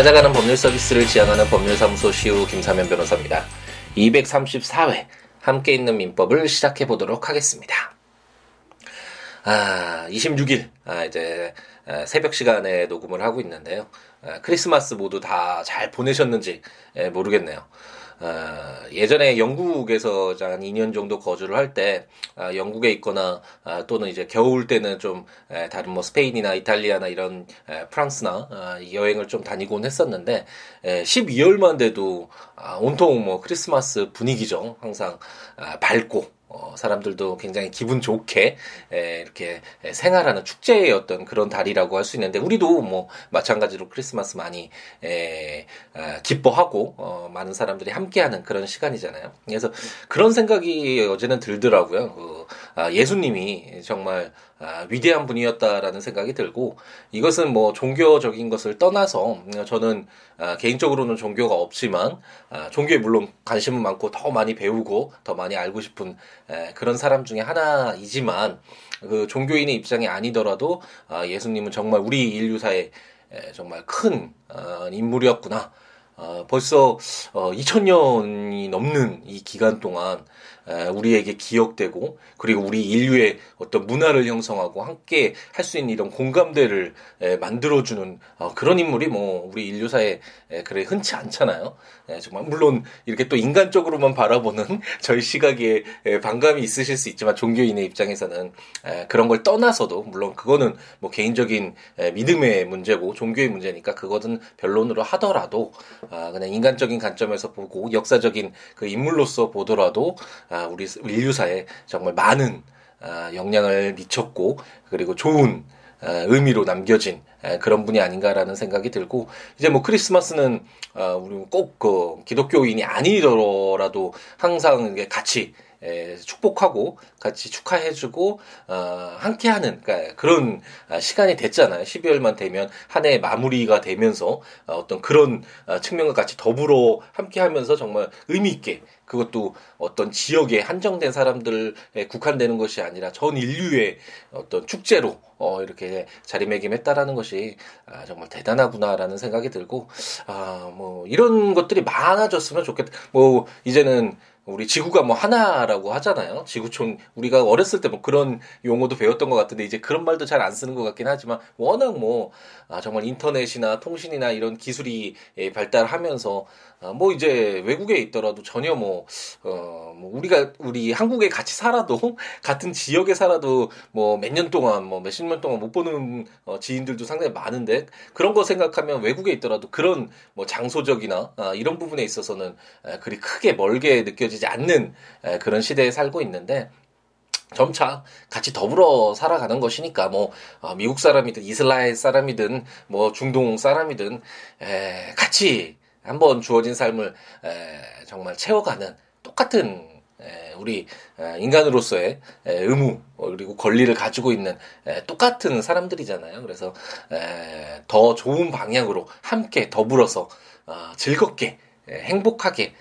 찾아가는 법률 서비스를 지향하는 법률사무소 시우 김사면 변호사입니다. 234회 함께 있는 민법을 시작해 보도록 하겠습니다. 아, 26일 아, 이제 아, 새벽 시간에 녹음을 하고 있는데요. 아, 크리스마스 모두 다 잘 보내셨는지 예, 모르겠네요. 어, 예전에 영국에서 한 2년 정도 거주를 할때 어, 영국에 있거나 어, 또는 이제 겨울 때는 좀 에, 다른 뭐 스페인이나 이탈리아나 이런 에, 프랑스나 어, 여행을 좀 다니곤 했었는데 에, 12월만 돼도 아, 온통 뭐 크리스마스 분위기죠. 항상 아, 밝고 어, 사람들도 굉장히 기분 좋게 에, 이렇게 생활하는 축제의 어떤 그런 달이라고 할 수 있는데 우리도 뭐 마찬가지로 크리스마스 많이 에, 아, 기뻐하고 어, 많은 사람들이 함께하는 그런 시간이잖아요. 그래서 그런 생각이 어제는 들더라고요. 그, 아, 예수님이 정말 아, 위대한 분이었다라는 생각이 들고 이것은 뭐 종교적인 것을 떠나서 저는 아, 개인적으로는 종교가 없지만 아, 종교에 물론 관심은 많고 더 많이 배우고 더 많이 알고 싶은 에, 그런 사람 중에 하나이지만 그 종교인의 입장이 아니더라도 아, 예수님은 정말 우리 인류사에 에, 정말 큰 어, 인물이었구나. 어, 벌써 어, 2000년이 넘는 이 기간 동안 우리에게 기억되고 그리고 우리 인류의 어떤 문화를 형성하고 함께 할 수 있는 이런 공감대를 만들어주는 어, 그런 인물이 뭐 우리 인류사에 그래 흔치 않잖아요. 정말 물론 이렇게 또 인간적으로만 바라보는 저희 시각에 반감이 있으실 수 있지만 종교인의 입장에서는 그런 걸 떠나서도 물론 그거는 뭐 개인적인 믿음의 문제고 종교의 문제니까 그거는 변론으로 하더라도 아, 그냥 인간적인 관점에서 보고 역사적인 그 인물로서 보더라도 아, 우리 인류사에 정말 많은 아, 영향을 미쳤고 그리고 좋은 의미로 남겨진 그런 분이 아닌가라는 생각이 들고 이제 뭐 크리스마스는 우리 꼭 그 기독교인이 아니더라도 항상 같이 에, 축복하고 같이 축하해주고 어, 함께하는 그러니까 그런 아, 시간이 됐잖아요. 12월만 되면 한해 마무리가 되면서 어, 어떤 그런 어, 측면과 같이 더불어 함께하면서 정말 의미 있게 그것도 어떤 지역에 한정된 사람들에 국한되는 것이 아니라 전 인류의 어떤 축제로 어, 이렇게 자리매김했다라는 것이 아, 정말 대단하구나라는 생각이 들고 아, 뭐 이런 것들이 많아졌으면 좋겠다. 뭐 이제는 우리 지구가 뭐 하나라고 하잖아요. 지구촌 우리가 어렸을 때 뭐 그런 용어도 배웠던 것 같은데 이제 그런 말도 잘 안 쓰는 것 같긴 하지만 워낙 뭐 아, 정말 인터넷이나 통신이나 이런 기술이 예, 발달하면서 아, 뭐 이제 외국에 있더라도 전혀 뭐, 어, 뭐 우리가 우리 한국에 같이 살아도 같은 지역에 살아도 뭐 몇 년 동안 뭐 몇십 년 동안 못 보는 어, 지인들도 상당히 많은데 그런 거 생각하면 외국에 있더라도 그런 뭐 장소적이나 아, 이런 부분에 있어서는 에, 그리 크게 멀게 느껴 지지 않는 에, 그런 시대에 살고 있는데 점차 같이 더불어 살아가는 것이니까 뭐 어, 미국 사람이든 이스라엘 사람이든 뭐 중동 사람이든 에, 같이 한번 주어진 삶을 에, 정말 채워가는 똑같은 에, 우리 에, 인간으로서의 에, 의무 그리고 권리를 가지고 있는 에, 똑같은 사람들이잖아요. 그래서 에, 더 좋은 방향으로 함께 더불어서 어, 즐겁게 에, 행복하게 예,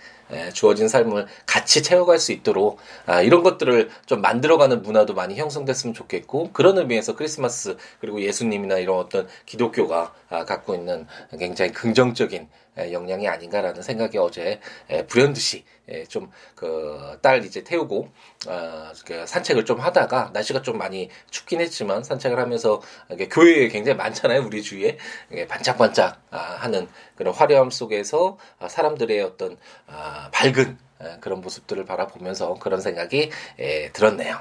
주어진 삶을 같이 채워갈 수 있도록 아, 이런 것들을 좀 만들어가는 문화도 많이 형성됐으면 좋겠고 그런 의미에서 크리스마스 그리고 예수님이나 이런 어떤 기독교가 아, 갖고 있는 굉장히 긍정적인 영향이 아닌가라는 생각이 어제 불현듯이 좀 그 딸 이제 태우고 어, 그 산책을 좀 하다가 날씨가 좀 많이 춥긴 했지만 산책을 하면서 교회에 굉장히 많잖아요 우리 주위에 반짝반짝 아, 하는 그런 화려함 속에서 사람들의 어떤 밝은 그런 모습들을 바라보면서 그런 생각이 들었네요.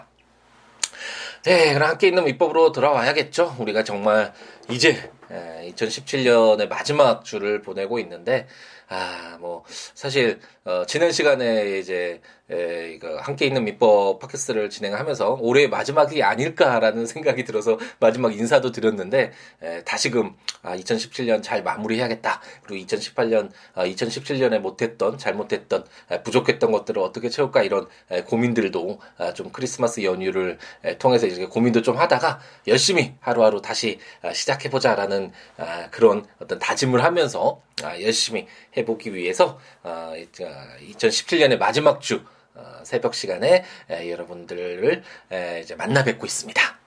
네, 그럼 함께 있는 입법으로 돌아와야겠죠. 우리가 정말 이제 2017년의 마지막 주를 보내고 있는데 아, 뭐, 사실, 어, 지난 시간에 이제, 에, 이거, 함께 있는 민법 팟캐스트를 진행하면서 올해 마지막이 아닐까라는 생각이 들어서 마지막 인사도 드렸는데, 에, 다시금, 아, 2017년 잘 마무리해야겠다. 그리고 2018년, 아, 2017년에 못했던, 잘못했던, 에, 부족했던 것들을 어떻게 채울까 이런 에, 고민들도 아, 좀 크리스마스 연휴를 에, 통해서 이제 고민도 좀 하다가 열심히 하루하루 다시 아, 시작해보자라는 아, 그런 어떤 다짐을 하면서 아, 열심히 해보기 위해서 어, 2017년의 마지막 주 어, 새벽 시간에 에, 여러분들을 에, 이제 만나 뵙고 있습니다.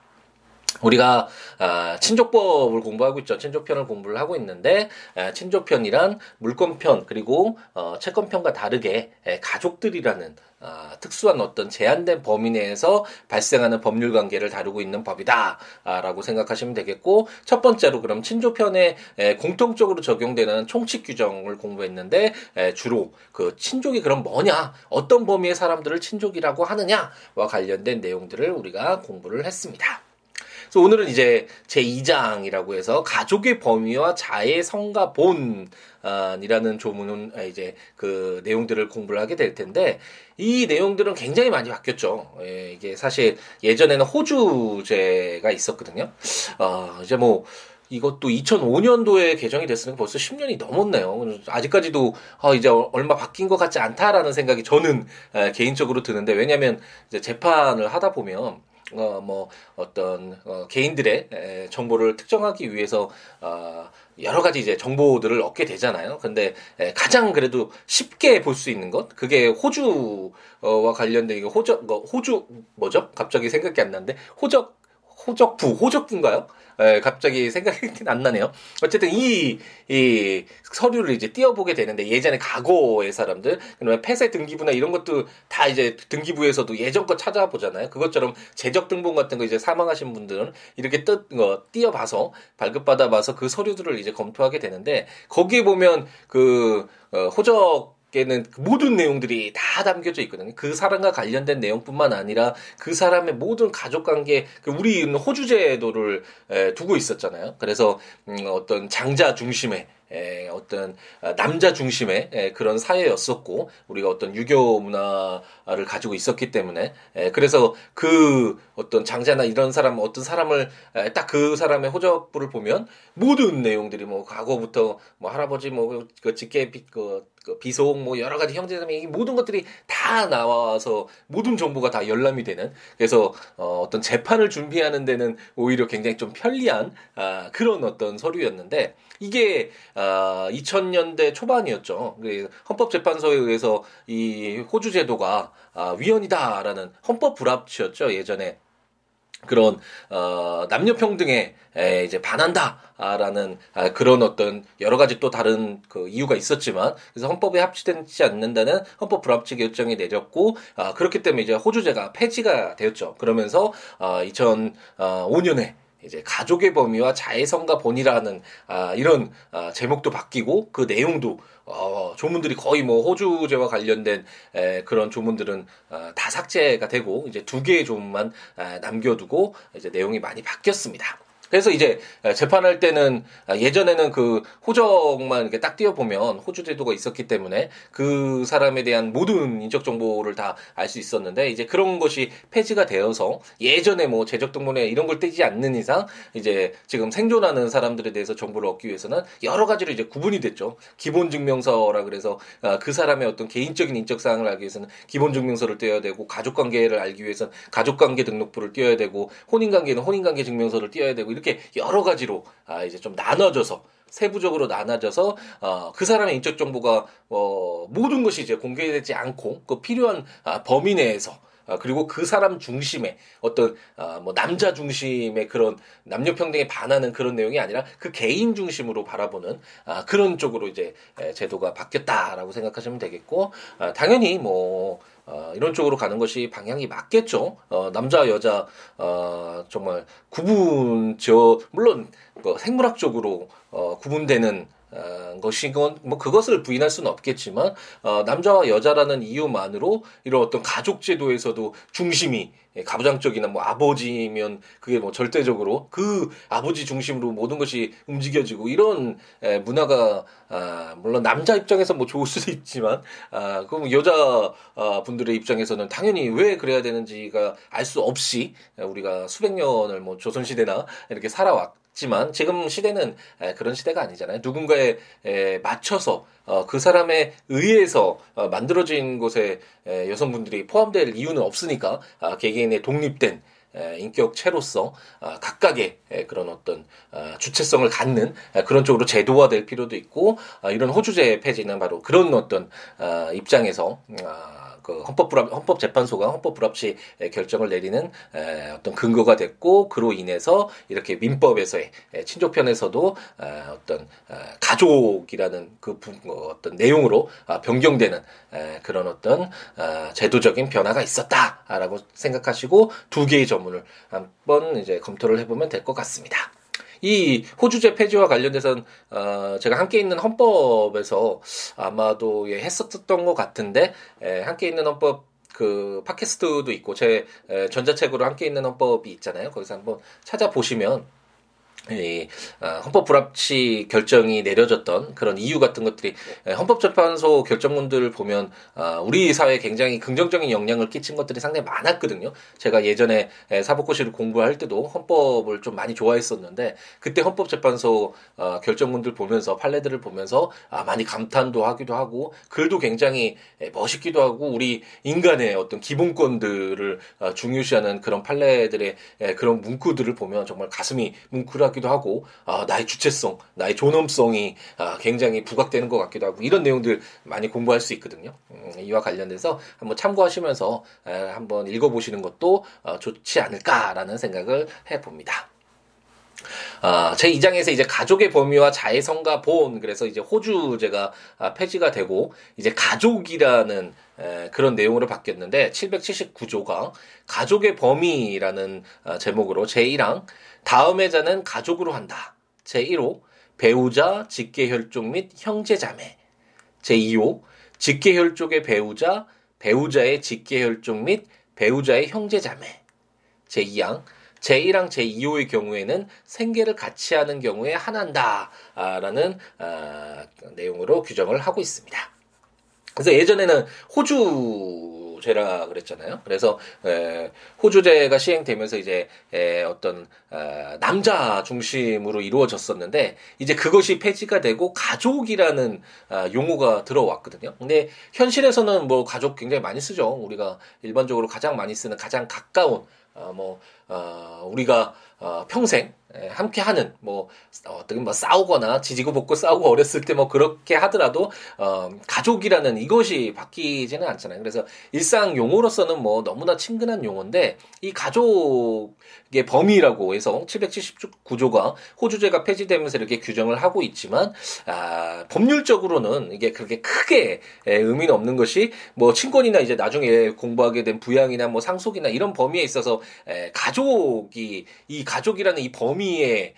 우리가 아, 친족법을 공부하고 있죠. 친족편을 공부를 하고 있는데 아, 친족편이란 물권편 그리고 어, 채권편과 다르게 에, 가족들이라는 아, 특수한 어떤 제한된 범위 내에서 발생하는 법률 관계를 다루고 있는 법이다라고 생각하시면 되겠고 첫 번째로 그럼 친족편에 에, 공통적으로 적용되는 총칙 규정을 공부했는데 에, 주로 그 친족이 그럼 뭐냐 어떤 범위의 사람들을 친족이라고 하느냐와 관련된 내용들을 우리가 공부를 했습니다. 그래서 오늘은 이제 제 2장이라고 해서 가족의 범위와 자의 성과 본 이라는 조문은 이제 그 내용들을 공부를 하게 될 텐데 이 내용들은 굉장히 많이 바뀌었죠. 예, 이게 사실 예전에는 호주제가 있었거든요. 어, 이제 뭐 이것도 2005년도에 개정이 됐으니까 벌써 10년이 넘었네요. 아직까지도 어, 이제 얼마 바뀐 것 같지 않다라는 생각이 저는 에, 개인적으로 드는데 왜냐하면 이제 재판을 하다 보면 어, 뭐, 어떤, 어, 개인들의 에, 정보를 특정하기 위해서, 어, 여러 가지 이제 정보들을 얻게 되잖아요. 근데 에, 가장 그래도 쉽게 볼 수 있는 것, 그게 호주와 관련된, 이거 호적, 뭐, 호주, 뭐죠? 갑자기 생각이 안 나는데, 호적, 호적부, 호적부인가요? 에, 갑자기 생각이 안 나네요. 어쨌든 이, 이 서류를 이제 띄워보게 되는데 예전에 과거의 사람들, 그다음에 폐쇄 등기부나 이런 것도 다 이제 등기부에서도 예전 거 찾아보잖아요. 그것처럼 재적 등본 같은 거 이제 사망하신 분들은 이렇게 뜯, 거, 띄어봐서 발급받아봐서 그 서류들을 이제 검토하게 되는데 거기에 보면 그, 어, 호적 에는 모든 내용들이 다 담겨져 있거든요. 그 사람과 관련된 내용뿐만 아니라 그 사람의 모든 가족 관계, 그 우리는 호주 제도를 두고 있었잖아요. 그래서 음, 어떤 장자 중심의 에, 어떤 아, 남자 중심의 에, 그런 사회였었고 우리가 어떤 유교 문화를 가지고 있었기 때문에 에, 그래서 그 어떤 장자나 이런 사람 어떤 사람을 딱 그 사람의 호적부를 보면 모든 내용들이 뭐 과거부터 뭐 할아버지 뭐 그 직계 그, 그 비속 뭐 여러 가지 형제자매 이 모든 것들이 다 나와서 모든 정보가 다 열람이 되는 그래서 어, 어떤 재판을 준비하는 데는 오히려 굉장히 좀 편리한 아, 그런 어떤 서류였는데 이게 아, 2000년대 초반이었죠. 그 헌법재판소에 의해서 이 호주 제도가 아, 위헌이다라는 헌법 불합치였죠 예전에. 그런 어 남녀 평등에 에, 이제 반한다라는 아, 그런 어떤 여러 가지 또 다른 그 이유가 있었지만 그래서 헌법에 합치되지 않는다는 헌법 불합치 결정이 내렸고 아, 그렇기 때문에 이제 호주제가 폐지가 되었죠. 그러면서 아, 2005년에 이제 가족의 범위와 자해성과 본이라는 아, 이런 아, 제목도 바뀌고 그 내용도 어, 조문들이 거의 뭐 호주제와 관련된 에, 그런 조문들은 어, 다 삭제가 되고 이제 두 개의 조문만 에, 남겨두고 이제 내용이 많이 바뀌었습니다. 그래서 이제 재판할 때는 예전에는 그 호적만 이렇게 딱 띄워보면 호주 제도가 있었기 때문에 그 사람에 대한 모든 인적 정보를 다 알 수 있었는데 이제 그런 것이 폐지가 되어서 예전에 뭐 재적 등본에 이런 걸 떼지 않는 이상 이제 지금 생존하는 사람들에 대해서 정보를 얻기 위해서는 여러 가지로 이제 구분이 됐죠. 기본 증명서라 그래서 아, 그 사람의 어떤 개인적인 인적 사항을 알기 위해서는 기본 증명서를 떼어야 되고 가족 관계를 알기 위해서는 가족 관계 등록부를 띄어야 되고 혼인 관계는 혼인 관계 증명서를 띄어야 되고 이렇게 여러 가지로 아 이제 좀 나눠져서 세부적으로 나눠져서 어, 그 사람의 인적 정보가 어, 모든 것이 이제 공개되지 않고 그 필요한 아, 범위 내에서 아, 그리고 그 사람 중심의 어떤 아, 뭐 남자 중심의 그런 남녀 평등에 반하는 그런 내용이 아니라 그 개인 중심으로 바라보는 아, 그런 쪽으로 이제 제도가 바뀌었다라고 생각하시면 되겠고 아, 당연히 뭐 어, 이런 쪽으로 가는 것이 방향이 맞겠죠. 어, 남자 여자 어, 정말 구분 저 물론 그 생물학적으로 어, 구분되는 어, 것이건 뭐 그것을 부인할 수는 없겠지만 어, 남자와 여자라는 이유만으로 이런 어떤 가족 제도에서도 중심이 예, 가부장적이나 뭐 아버지면 그게 뭐 절대적으로 그 아버지 중심으로 모든 것이 움직여지고 이런 에, 문화가 아, 물론 남자 입장에서 뭐 좋을 수도 있지만 아, 그럼 여자 아, 분들의 입장에서는 당연히 왜 그래야 되는지가 알 수 없이 우리가 수백 년을 뭐 조선 시대나 이렇게 살아왔. 지만 지금 시대는 그런 시대가 아니잖아요. 누군가에 맞춰서 어, 그 사람에 의해서 어, 만들어진 곳에 여성분들이 포함될 이유는 없으니까 아, 개개인의 독립된 인격체로서 아, 각각의 그런 어떤 아, 주체성을 갖는 그런 쪽으로 제도화될 필요도 있고 이런 호주제 폐지는 바로 그런 어떤 입장에서 그 헌법 불합 헌법 재판소가 헌법 불합치 결정을 내리는 에, 어떤 근거가 됐고 그로 인해서 이렇게 민법에서의 에, 친족편에서도 에, 어떤 에, 가족이라는 그 부, 어, 어떤 내용으로 아, 변경되는 에, 그런 어떤 아, 제도적인 변화가 있었다라고 생각하시고 두 개의 전문을 한번 이제 검토를 해보면 될 것 같습니다. 이 호주제 폐지와 관련돼서는 어, 제가 함께 있는 헌법에서 아마도 예, 했었던 것 같은데 에, 함께 있는 헌법 그 팟캐스트도 있고 제 에, 전자책으로 함께 있는 헌법이 있잖아요. 거기서 한번 찾아보시면 이 어, 헌법 불합치 결정이 내려졌던 그런 이유 같은 것들이 헌법재판소 결정문들을 보면 어, 우리 사회에 굉장히 긍정적인 영향을 끼친 것들이 상당히 많았거든요. 제가 예전에 사법고시를 공부할 때도 헌법을 좀 많이 좋아했었는데 그때 헌법재판소 어, 결정문들 보면서 판례들을 보면서 아, 많이 감탄도 하기도 하고 글도 굉장히 멋있기도 하고 우리 인간의 어떤 기본권들을 중요시하는 그런 판례들의 그런 문구들을 보면 정말 가슴이 뭉클하 같기도 하고 아, 나의 주체성, 나의 존엄성이 아, 굉장히 부각되는 것 같기도 하고 이런 내용들 많이 공부할 수 있거든요. 음, 이와 관련돼서 한번 참고하시면서 에, 한번 읽어보시는 것도 어, 좋지 않을까라는 생각을 해봅니다. 아, 제 2장에서 이제 가족의 범위와 자해성과 본 그래서 이제 호주 제가 아, 폐지가 되고 이제 가족이라는 에, 그런 내용으로 바뀌었는데 779조가 가족의 범위라는 아, 제목으로 제 1항 다음의 자는 가족으로 한다. 제1호 배우자, 직계혈족 및 형제자매. 제2호 직계혈족의 배우자, 배우자의 직계혈족 및 배우자의 형제자매. 제2항 제1항 제2호의 경우에는 생계를 같이 하는 경우에 한한다라는 아, 내용으로 규정을 하고 있습니다. 그래서 예전에는 호주 호주제라 그랬잖아요. 그래서 에, 호주제가 시행되면서 이제 에, 어떤 어, 남자 중심으로 이루어졌었는데 이제 그것이 폐지가 되고 가족이라는 어, 용어가 들어왔거든요. 근데 현실에서는 뭐 가족 굉장히 많이 쓰죠. 우리가 일반적으로 가장 많이 쓰는 가장 가까운 어, 뭐 어, 우리가 어, 평생 예, 함께 하는 뭐 어떻게 뭐 싸우거나 지지고 볶고 싸우고 어렸을 때 뭐 그렇게 하더라도 어 가족이라는 이것이 바뀌지는 않잖아요. 그래서 일상 용어로서는 뭐 너무나 친근한 용어인데 이 가족의 범위라고 해서 779조가 호주제가 폐지되면서 이렇게 규정을 하고 있지만 아 법률적으로는 이게 그렇게 크게 예, 의미는 없는 것이 뭐 친권이나 이제 나중에 공부하게 된 부양이나 뭐 상속이나 이런 범위에 있어서 에, 가족이 이 가족이라는 이 범위 범위의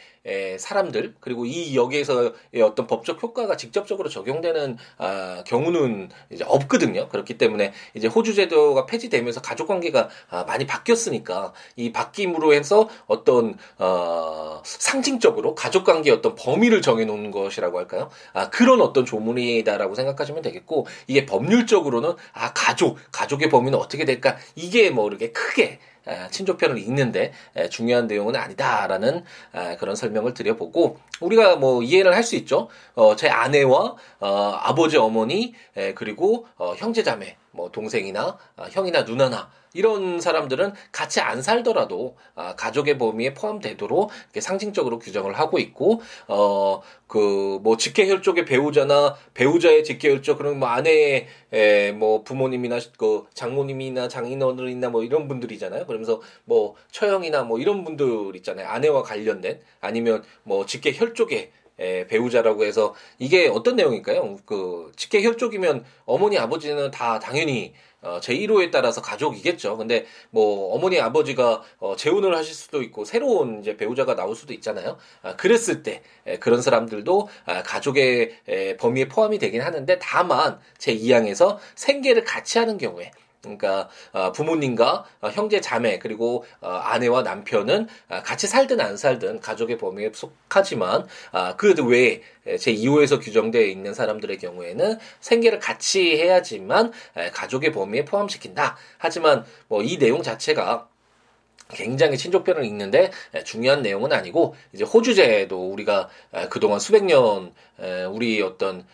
사람들 그리고 이 여기에서의 어떤 법적 효과가 직접적으로 적용되는 아, 경우는 이제 없거든요. 그렇기 때문에 이제 호주 제도가 폐지되면서 가족 관계가 아, 많이 바뀌었으니까 이 바뀜으로 해서 어떤 어, 상징적으로 가족 관계의 어떤 범위를 정해놓는 것이라고 할까요? 아, 그런 어떤 조문이다라고 생각하시면 되겠고 이게 법률적으로는 아 가족 가족의 범위는 어떻게 될까 이게 뭐 이렇게 크게 친족편을 읽는데 중요한 내용은 아니다라는 그런 설명을 드려보고 우리가 뭐 이해를 할 수 있죠. 어, 제 아내와 어, 아버지 어머니 그리고 어, 형제자매 뭐 동생이나 형이나 누나나 이런 사람들은 같이 안 살더라도 아, 가족의 범위에 포함되도록 상징적으로 규정을 하고 있고 어 그 뭐 직계혈족의 배우자나 배우자의 직계혈족 그런 뭐 아내의 에, 뭐 부모님이나 그 장모님이나 장인어른이나 뭐 이런 분들이잖아요. 그러면서 뭐 처형이나 뭐 이런 분들 있잖아요. 아내와 관련된 아니면 뭐 직계혈족의 에, 배우자라고 해서 이게 어떤 내용일까요? 그 직계 혈족이면 어머니 아버지는 다 당연히 어, 제1호에 따라서 가족이겠죠. 근데 뭐 어머니 아버지가 어, 재혼을 하실 수도 있고 새로운 이제 배우자가 나올 수도 있잖아요. 아, 그랬을 때 에, 그런 사람들도 아, 가족의 에, 범위에 포함이 되긴 하는데 다만 제 2항에서 생계를 같이 하는 경우에 그러니까 어, 부모님과 어, 형제 자매 그리고 어, 아내와 남편은 같이 살든 안 살든 가족의 범위에 속하지만 아, 그 외에 제 2호에서 규정되어 있는 사람들의 경우에는 생계를 같이 해야지만 가족의 범위에 포함시킨다. 하지만 뭐 이 내용 자체가 굉장히 친족편을 읽는데 중요한 내용은 아니고 이제 호주제도 우리가 그동안 수백 년 우리 어떤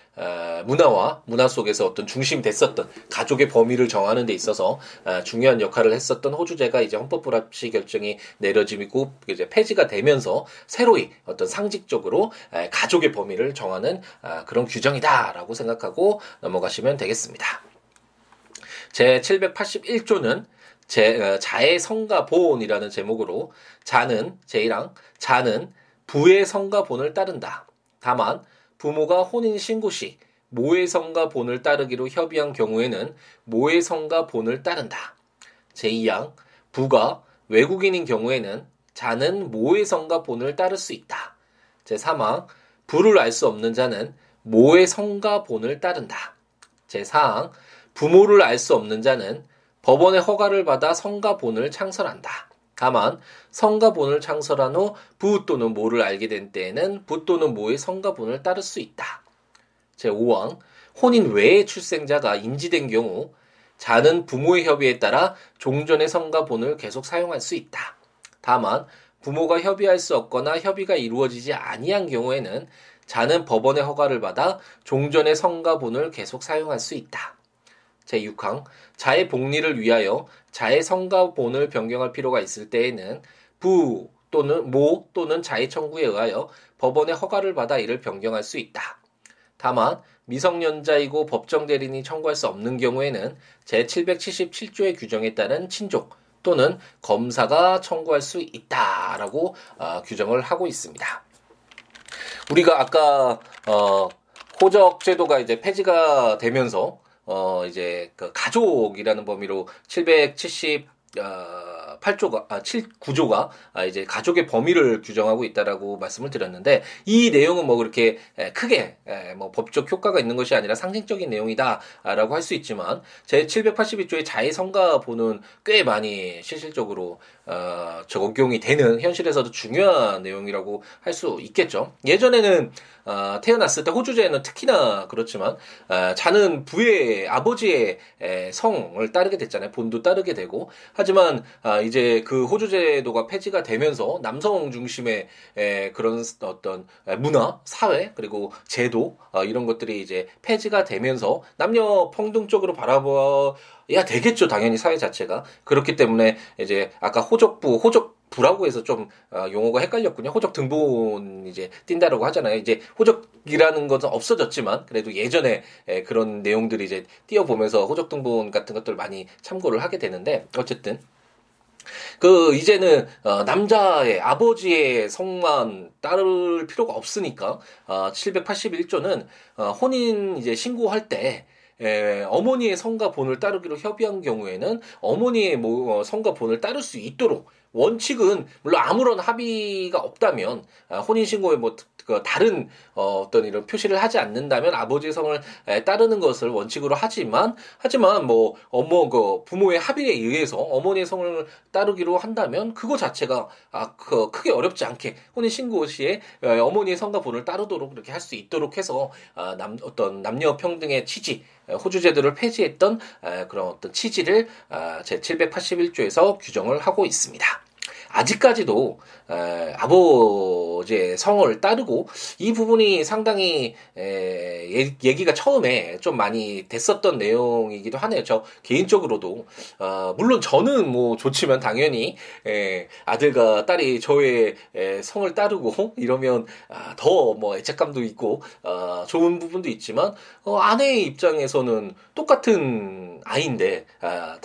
문화와 문화 속에서 어떤 중심이 됐었던 가족의 범위를 정하는 데 있어서 중요한 역할을 했었던 호주제가 이제 헌법 불합치 결정이 내려지고 이제 폐지가 되면서 새로이 어떤 상징적으로 가족의 범위를 정하는 그런 규정이다라고 생각하고 넘어가시면 되겠습니다. 제 781조는 제, 어, 자의 성가 본이라는 제목으로 자는 제1항 자는 부의 성가 본을 따른다. 다만 부모가 혼인 신고 시 모의 성가 본을 따르기로 협의한 경우에는 모의 성가 본을 따른다. 제2항 부가 외국인인 경우에는 자는 모의 성가 본을 따를 수 있다. 제3항 부를 알 수 없는 자는 모의 성가 본을 따른다. 제4항 부모를 알 수 없는 자는 법원의 허가를 받아 성가 본을 창설한다. 다만 성가 본을 창설한 후 부 또는 모를 알게 된 때에는 부 또는 모의 성가 본을 따를 수 있다. 제5항 혼인 외의 출생자가 인지된 경우 자는 부모의 협의에 따라 종전의 성가 본을 계속 사용할 수 있다. 다만 부모가 협의할 수 없거나 협의가 이루어지지 아니한 경우에는 자는 법원의 허가를 받아 종전의 성가본을 계속 사용할 수 있다. 제6항 자의 복리를 위하여 자의 성가본을 변경할 필요가 있을 때에는 부 또는 모 또는 자의 청구에 의하여 법원의 허가를 받아 이를 변경할 수 있다. 다만 미성년자이고 법정 대리인이 청구할 수 없는 경우에는 제777조의 규정에 따른 친족 또는 검사가 청구할 수 있다라고 어, 규정을 하고 있습니다. 우리가 아까 어, 호적 제도가 이제 폐지가 되면서 어 이제 그 가족이라는 범위로 770 어, 8조가 아 7, 9조가 아 이제 가족의 범위를 규정하고 있다라고 말씀을 드렸는데 이 내용은 뭐 그렇게 크게 뭐 법적 효과가 있는 것이 아니라 상징적인 내용이다라고 할 수 있지만 제 782조의 자의 성가보는 꽤 많이 실질적으로 어, 적용이 되는 현실에서도 중요한 내용이라고 할 수 있겠죠. 예전에는 어, 태어났을 때 호주제는 특히나 그렇지만 어, 자는 부의 아버지의 에, 성을 따르게 됐잖아요. 본도 따르게 되고 하지만 아, 이제 그 호주 제도가 폐지가 되면서 남성 중심의 에, 그런 어떤 문화, 사회 그리고 제도 어, 이런 것들이 이제 폐지가 되면서 남녀 평등적으로 바라봐야 되겠죠. 당연히 사회 자체가 그렇기 때문에 이제 아까 호적부 호적 부라고 해서 좀 어, 용어가 헷갈렸군요. 호적 등본 이제 띈다라고 하잖아요. 이제 호적이라는 것은 없어졌지만 그래도 예전에 에, 그런 내용들이 이제 띄어보면서 호적 등본 같은 것들 많이 참고를 하게 되는데 어쨌든 그 이제는 어, 남자의 아버지의 성만 따를 필요가 없으니까 어, 781조는 어, 혼인 이제 신고할 때 에, 어머니의 성과 본을 따르기로 협의한 경우에는 어머니의 뭐, 어, 성과 본을 따를 수 있도록 원칙은 물론 아무런 합의가 없다면 아, 혼인 신고에 뭐그 다른 어, 어떤 이런 표시를 하지 않는다면 아버지의 성을 에, 따르는 것을 원칙으로 하지만 하지만 뭐 어머 그 부모의 합의에 의해서 어머니의 성을 따르기로 한다면 그거 자체가 아, 그 크게 어렵지 않게 혼인 신고 시에 에, 어머니의 성과 본을 따르도록 이렇게 할 수 있도록 해서 아, 남 어떤 남녀 평등의 취지 호주 제도를 폐지했던 그런 어떤 취지를 아, 제 781조에서 규정을 하고 있습니다. 아직까지도 에, 아버지의 성을 따르고 이 부분이 상당히 얘기가 처음에 좀 많이 됐었던 내용이기도 하네요. 저 개인적으로도 어, 물론 저는 뭐 좋지만 당연히 에, 아들과 딸이 저의 에, 성을 따르고 이러면 아, 더뭐 애착감도 있고 어, 좋은 부분도 있지만 어, 아내의 입장에서는 똑같은 아이인데 아,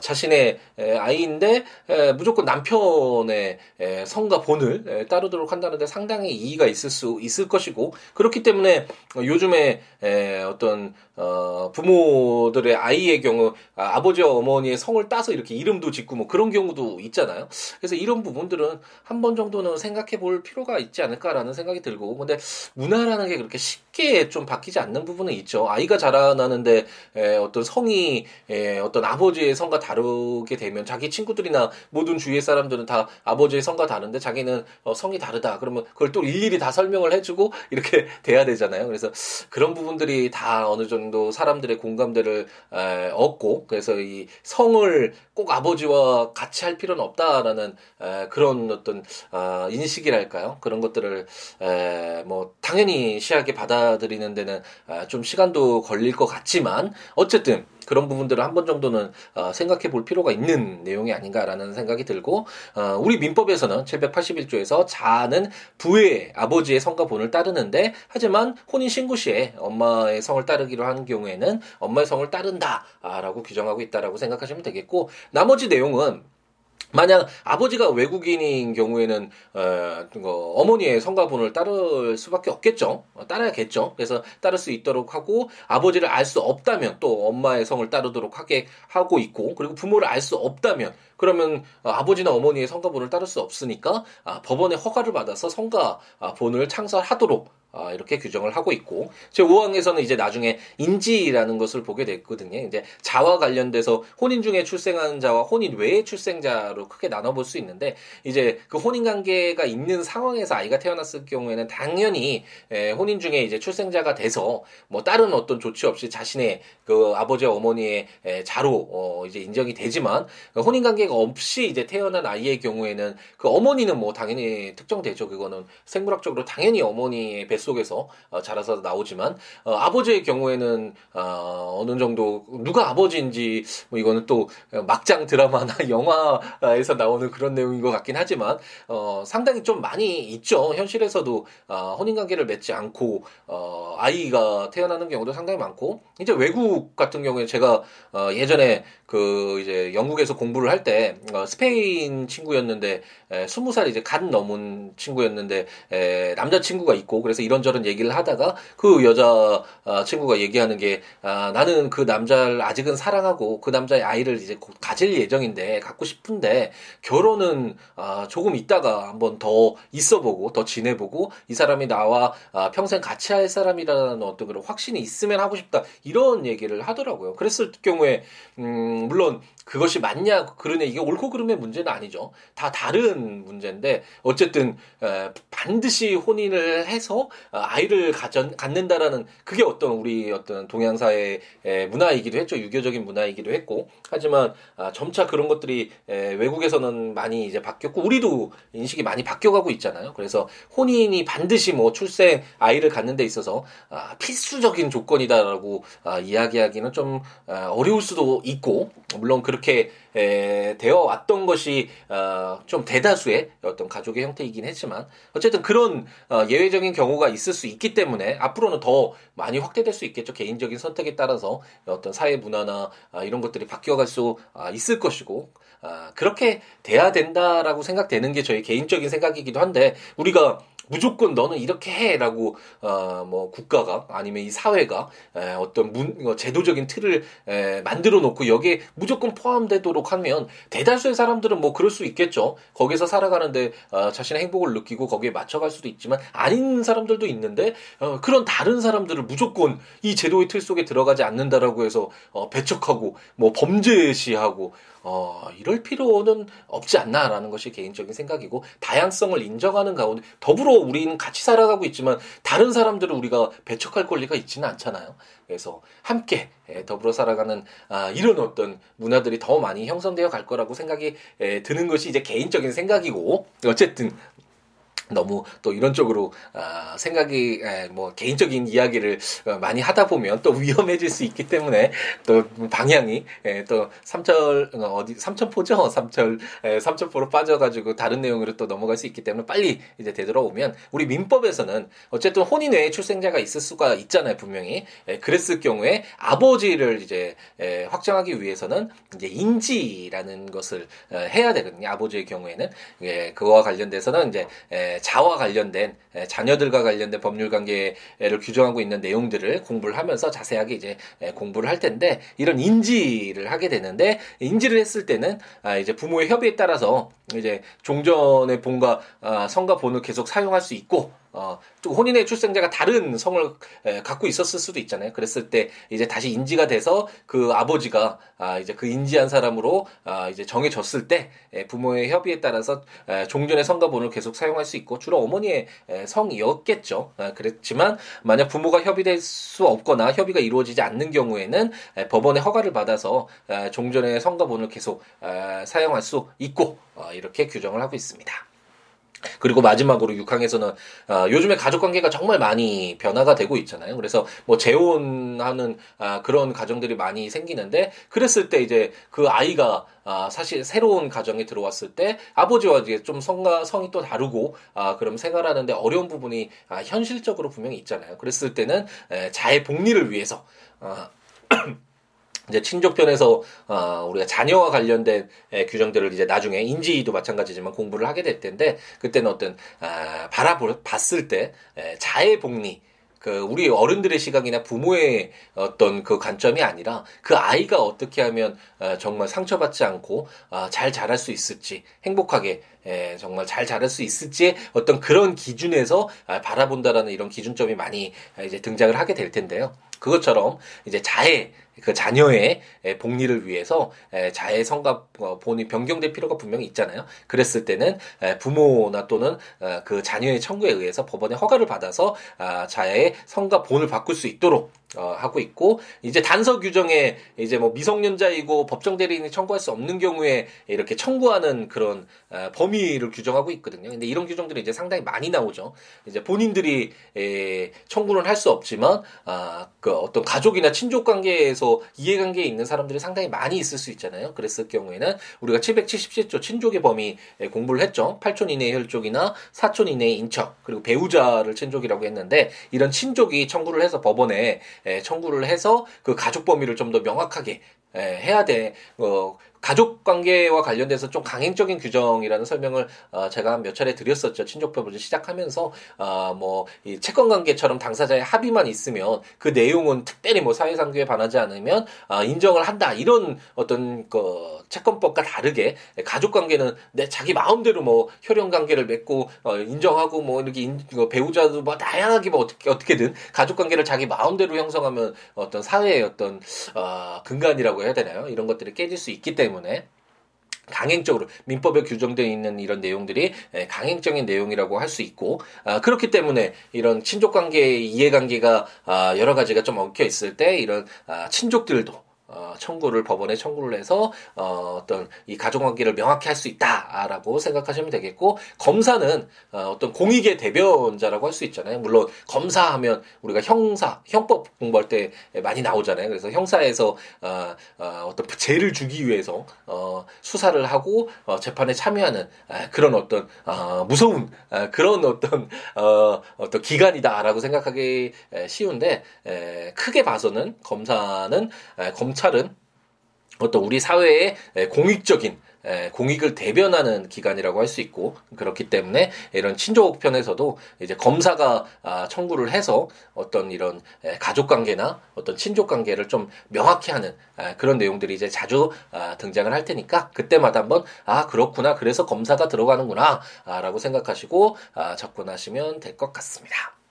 자신의 에, 아이인데 에, 무조건 남 편의 에, 성과 본을 에, 따르도록 한다는데 상당히 이의가 있을 수 있을 것이고 그렇기 때문에 요즘에 에, 어떤 어, 부모들의 아이의 경우 아, 버지와 어머니의 성을 따서 이렇게 이름도 짓고 뭐 그런 경우도 있잖아요. 그래서 이런 부분들은 한 번 정도는 생각해 볼 필요가 있지 않을까라는 생각이 들고 근데 문화라는 게 그렇게 쉽게 좀 바뀌지 않는 부분은 있죠. 아이가 자라나는데 에, 어떤 성이 에, 어떤 아버지의 성과 다르게 되면 자기 친구들이나 모든 주위의 사람들은 다 아버지의 성과 다른데 자기는 어, 성이 다르다. 그러면 그걸 또 일일이 다 설명을 해주고 이렇게 돼야 되잖아요. 그래서 그런 부분들이 다 어느 정도 사람들의 공감대를 에, 얻고 그래서 이 성을 꼭 아버지와 같이 할 필요는 없다라는 에, 그런 어떤 어, 인식이랄까요? 그런 것들을 에, 뭐 당연히 시하게 받아들이는 데는 아, 좀 시간도 걸릴 것 같지만 어쨌든 그런 부분들을 한 번 정도는 어, 생각해 볼 필요가 있는 내용이 아닌가라는 생각이 들고 어, 우리 민법에서는 781조에서 자는 부의 아버지의 성과 본을 따르는데 하지만 혼인 신고 시에 엄마의 성을 따르기로 한 경우에는 엄마의 성을 따른다라고 규정하고 있다라고 생각하시면 되겠고 나머지 내용은 만약 아버지가 외국인인 경우에는 어, 어머니의 성가분을 따를 수밖에 없겠죠. 어, 따라야겠죠. 그래서 따를 수 있도록 하고 아버지를 알 수 없다면 또 엄마의 성을 따르도록 하게 하고 있고 그리고 부모를 알 수 없다면 그러면 어, 아버지나 어머니의 성가분을 따를 수 없으니까 아, 법원의 허가를 받아서 성가본을 창설하도록 아, 이렇게 규정을 하고 있고 제 5항에서는 이제 나중에 인지라는 것을 보게 됐거든요. 이제 자와 관련돼서 혼인 중에 출생한 자와 혼인 외의 출생자로 크게 나눠볼 수 있는데 이제 그 혼인 관계가 있는 상황에서 아이가 태어났을 경우에는 당연히 에, 혼인 중에 이제 출생자가 돼서 뭐 다른 어떤 조치 없이 자신의 그 아버지와 어머니의 에, 자로 어, 이제 인정이 되지만 그 혼인 관계가 없이 이제 태어난 아이의 경우에는 그 어머니는 뭐 당연히 특정되죠. 그거는 생물학적으로 당연히 어머니의 뱃 속에서 어, 자라서 나오지만 어, 아버지의 경우에는 어, 어느 정도 누가 아버지인지 뭐 이거는 또 막장 드라마나 영화에서 나오는 그런 내용인 것 같긴 하지만 어, 상당히 좀 많이 있죠. 현실에서도 어, 혼인 관계를 맺지 않고 어, 아이가 태어나는 경우도 상당히 많고 이제 외국 같은 경우에 제가 어, 예전에 그 이제 영국에서 공부를 할때 어, 스페인 친구였는데 스무 살 이제 간 넘은 친구였는데 에, 남자 친구가 있고 그래서 이런저런 얘기를 하다가 그 여자 어, 친구가 얘기하는 게 아, 나는 그 남자를 아직은 사랑하고 그 남자의 아이를 이제 곧 가질 예정인데 갖고 싶은데 결혼은 아, 조금 있다가 한번 더 있어보고 더 지내보고 이 사람이 나와 아, 평생 같이 할 사람이라는 어떤 그런 확신이 있으면 하고 싶다 이런 얘기를 하더라고요. 그랬을 경우에 음, 물론 그것이 맞냐 그러냐 이게 옳고 그름의 문제는 아니죠. 다 다른 문제인데 어쨌든 에, 반드시 혼인을 해서 어, 아이를 가전, 갖는다라는 그게 어떤 우리 어떤 동양사의 에, 문화이기도 했죠. 유교적인 문화이기도 했고 하지만 아, 점차 그런 것들이 에, 외국에서는 많이 이제 바뀌었고 우리도 인식이 많이 바뀌어가고 있잖아요. 그래서 혼인이 반드시 뭐 출생 아이를 갖는 데 있어서 아, 필수적인 조건이다라고 아, 이야기하기는 좀 아, 어려울 수도 있고 물론 그 렇게 에, 되어 왔던 것이 어, 좀 대다수의 어떤 가족의 형태이긴 했지만 어쨌든 그런 어, 예외적인 경우가 있을 수 있기 때문에 앞으로는 더 많이 확대될 수 있겠죠. 개인적인 선택에 따라서 어떤 사회 문화나 아, 이런 것들이 바뀌어갈 수 아, 있을 것이고 아, 그렇게 돼야 된다라고 생각되는 게 저희 개인적인 생각이기도 한데 우리가 무조건 너는 이렇게 해라고 어 뭐 국가가 아니면 이 사회가 에, 어떤 문 어, 제도적인 틀을 에, 만들어 놓고 여기에 무조건 포함되도록 하면 대다수의 사람들은 뭐 그럴 수 있겠죠. 거기서 살아가는데 어, 자신의 행복을 느끼고 거기에 맞춰갈 수도 있지만 아닌 사람들도 있는데 어, 그런 다른 사람들을 무조건 이 제도의 틀 속에 들어가지 않는다라고 해서 어, 배척하고 뭐 범죄시하고 어, 이럴 필요는 없지 않나라는 것이 개인적인 생각이고 다양성을 인정하는 가운데 더불어 우리는 같이 살아가고 있지만 다른 사람들을 우리가 배척할 권리가 있지는 않잖아요. 그래서 함께 예, 더불어 살아가는 아, 이런 어떤 문화들이 더 많이 형성되어 갈 거라고 생각이 예, 드는 것이 이제 개인적인 생각이고 어쨌든 너무 또 이런 쪽으로 아, 생각이 에, 뭐 개인적인 이야기를 어, 많이 하다 보면 또 위험해질 수 있기 때문에 또 방향이 에, 또 삼철 어, 어디 삼천포죠? 삼철 에, 삼천포로 빠져가지고 다른 내용으로 또 넘어갈 수 있기 때문에 빨리 이제 되돌아오면 우리 민법에서는 어쨌든 혼인 외에 출생자가 있을 수가 있잖아요 분명히. 에, 그랬을 경우에 아버지를 이제 에, 확정하기 위해서는 이제 인지라는 것을 에, 해야 되거든요 아버지의 경우에는. 예, 그거와 관련돼서는 이제 에, 자와 관련된 자녀들과 관련된 법률 관계를 규정하고 있는 내용들을 공부를 하면서 자세하게 이제 공부를 할 텐데 이런 인지를 하게 되는데 인지를 했을 때는 아, 이제 부모의 협의에 따라서 이제 종전의 본과 아, 성과 본을 계속 사용할 수 있고 어, 혼인의 출생자가 다른 성을 에, 갖고 있었을 수도 있잖아요. 그랬을 때 이제 다시 인지가 돼서 그 아버지가 아, 이제 그 인지한 사람으로 아, 이제 정해졌을 때 에, 부모의 협의에 따라서 에, 종전의 성가본을 계속 사용할 수 있고 주로 어머니의 에, 성이었겠죠. 아, 그랬지만 만약 부모가 협의될 수 없거나 협의가 이루어지지 않는 경우에는 에, 법원의 허가를 받아서 에, 종전의 성가본을 계속 에, 사용할 수 있고 어, 이렇게 규정을 하고 있습니다. 그리고 마지막으로 6항에서는 아, 요즘에 가족 관계가 정말 많이 변화가 되고 있잖아요. 그래서 뭐 재혼하는 아, 그런 가정들이 많이 생기는데 그랬을 때 이제 그 아이가 아, 사실 새로운 가정에 들어왔을 때 아버지와 이제 좀 성과 성이 또 다르고 아, 그럼 생활하는데 어려운 부분이 아, 현실적으로 분명히 있잖아요. 그랬을 때는 에, 자의 복리를 위해서 아, 이제 친족편에서 어, 우리가 자녀와 관련된 에, 규정들을 이제 나중에 인지도 마찬가지지만 공부를 하게 될 텐데 그때는 어떤 아, 바라봤을 때 에, 자의 복리 그 우리 어른들의 시각이나 부모의 어떤 그 관점이 아니라 그 아이가 어떻게 하면 어, 정말 상처받지 않고 어, 잘 자랄 수 있을지 행복하게 에, 정말 잘 자랄 수 있을지 어떤 그런 기준에서 아, 바라본다라는 이런 기준점이 많이 이제 등장을 하게 될 텐데요. 그것처럼 이제 자해 그 자녀의 복리를 위해서 자해 성과 어, 본이 변경될 필요가 분명히 있잖아요. 그랬을 때는 부모나 또는 어, 그 자녀의 청구에 의해서 법원의 허가를 받아서 아, 자해의 성과 본을 바꿀 수 있도록 어, 하고 있고 이제 단서 규정에 이제 뭐 미성년자이고 법정 대리인이 청구할 수 없는 경우에 이렇게 청구하는 그런 어, 범위를 규정하고 있거든요. 근데 이런 규정들이 이제 상당히 많이 나오죠. 이제 본인들이 에, 청구는 할 수 없지만 아, 그 어떤 가족이나 친족 관계에서 이해관계에 있는 사람들이 상당히 많이 있을 수 있잖아요. 그랬을 경우에는 우리가 777조 친족의 범위 공부를 했죠. 8촌 이내의 혈족이나 4촌 이내의 인척 그리고 배우자를 친족이라고 했는데 이런 친족이 청구를 해서 법원에 청구를 해서 그 가족 범위를 좀 더 명확하게 해야 돼. 어, 가족 관계와 관련돼서 좀 강행적인 규정이라는 설명을 어, 제가 몇 차례 드렸었죠. 친족법을 시작하면서 어, 뭐이 채권 관계처럼 당사자의 합의만 있으면 그 내용은 특별히 뭐 사회상규에 반하지 않으면 어, 인정을 한다 이런 어떤 그 채권법과 다르게 가족 관계는 내 자기 마음대로 뭐 혈연 관계를 맺고 어, 인정하고 뭐 이렇게 인, 어, 배우자도 뭐 다양하게 뭐 어떻게 어떻게든 가족 관계를 자기 마음대로 형성하면 어떤 사회의 어떤 어, 근간이라고 해야 되나요? 이런 것들이 깨질 수 있기 때문에 때문에 강행적으로 민법에 규정되어 있는 이런 내용들이 강행적인 내용이라고 할 수 있고 아, 그렇기 때문에 이런 친족 관계의 이해관계가 아, 여러 가지가 좀 엉켜 있을 때 이런 아, 친족들도 어, 청구를 법원에 청구를 해서 어, 어떤 이 가족관계를 명확히 할 수 있다라고 생각하시면 되겠고 검사는 어, 어떤 공익의 대변자라고 할 수 있잖아요. 물론 검사하면 우리가 형사 형법 공부할 때 많이 나오잖아요. 그래서 형사에서 어, 어, 어떤 죄를 주기 위해서 어, 수사를 하고 어, 재판에 참여하는 아, 그런 어떤 어, 무서운 아, 그런 어떤 어, 어떤 기관이다라고 생각하기 쉬운데 에, 크게 봐서는 검사는 에, 검찰 검찰은 어떤 우리 사회의 공익적인 공익을 대변하는 기관이라고 할 수 있고 그렇기 때문에 이런 친족 편에서도 이제 검사가 아, 청구를 해서 어떤 이런 가족 관계나 어떤 친족 관계를 좀 명확히 하는 그런 내용들이 이제 자주 아, 등장을 할 테니까 그때마다 한번 아 그렇구나 그래서 검사가 들어가는구나라고 생각하시고 아, 접근하시면 될 것 같습니다.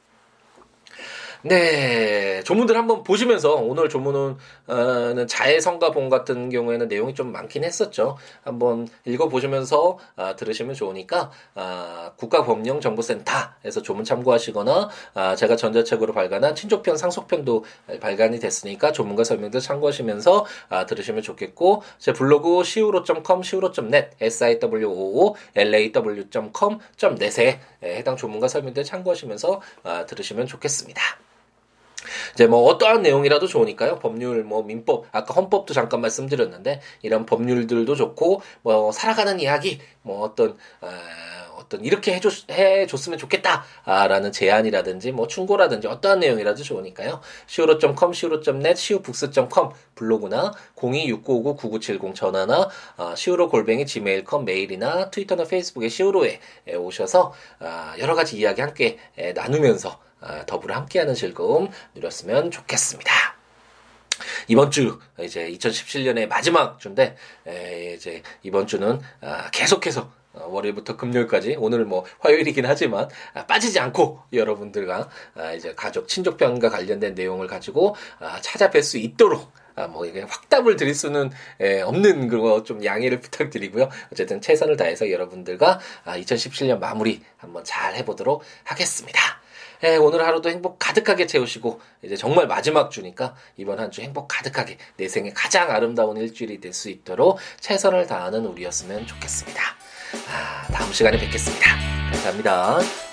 네, 조문들 한번 보시면서 오늘 조문은 어, 자해성가본 같은 경우에는 내용이 좀 많긴 했었죠. 한번 읽어보시면서 아, 들으시면 좋으니까 아, 국가법령정보센터에서 조문 참고하시거나 아, 제가 전자책으로 발간한 친족편, 상속편도 발간이 됐으니까 조문과 설명들 참고하시면서 아, 들으시면 좋겠고 제 블로그 siwo.com, siwo.net, siwo, law.com.net에 해당 조문과 설명들 참고하시면서 아, 들으시면 좋겠습니다. 이제 뭐 어떠한 내용이라도 좋으니까요. 법률, 뭐 민법, 아까 헌법도 잠깐 말씀드렸는데 이런 법률들도 좋고 뭐 살아가는 이야기, 뭐 어떤 어, 어떤 이렇게 해줬 해줬으면 좋겠다라는 제안이라든지 뭐 충고라든지 어떠한 내용이라도 좋으니까요. siwo.com, siwo.net, siwo북스.com 블로그나 026959-9970 전화나 어, siwo 골뱅이 gmail.com 메일이나 트위터나 페이스북에 siwo에 오셔서 어, 여러 가지 이야기 함께 나누면서 아, 더불어 함께하는 즐거움 누렸으면 좋겠습니다. 이번 주 이제 2017년의 마지막 주인데 이제 이번 주는 아, 계속해서 어, 월요일부터 금요일까지 오늘 뭐 화요일이긴 하지만 아, 빠지지 않고 여러분들과 이제 가족 친족편과 관련된 내용을 가지고 찾아뵐 수 있도록 아, 뭐, 이게 확답을 드릴 수는 에, 없는 그거 좀 양해를 부탁드리고요. 어쨌든 최선을 다해서 여러분들과 아, 2017년 마무리 한번 잘 해보도록 하겠습니다. 예, 오늘 하루도 행복 가득하게 채우시고 이제 정말 마지막 주니까 이번 한 주 행복 가득하게 내 생에 가장 아름다운 일주일이 될 수 있도록 최선을 다하는 우리였으면 좋겠습니다. 아, 다음 시간에 뵙겠습니다. 감사합니다.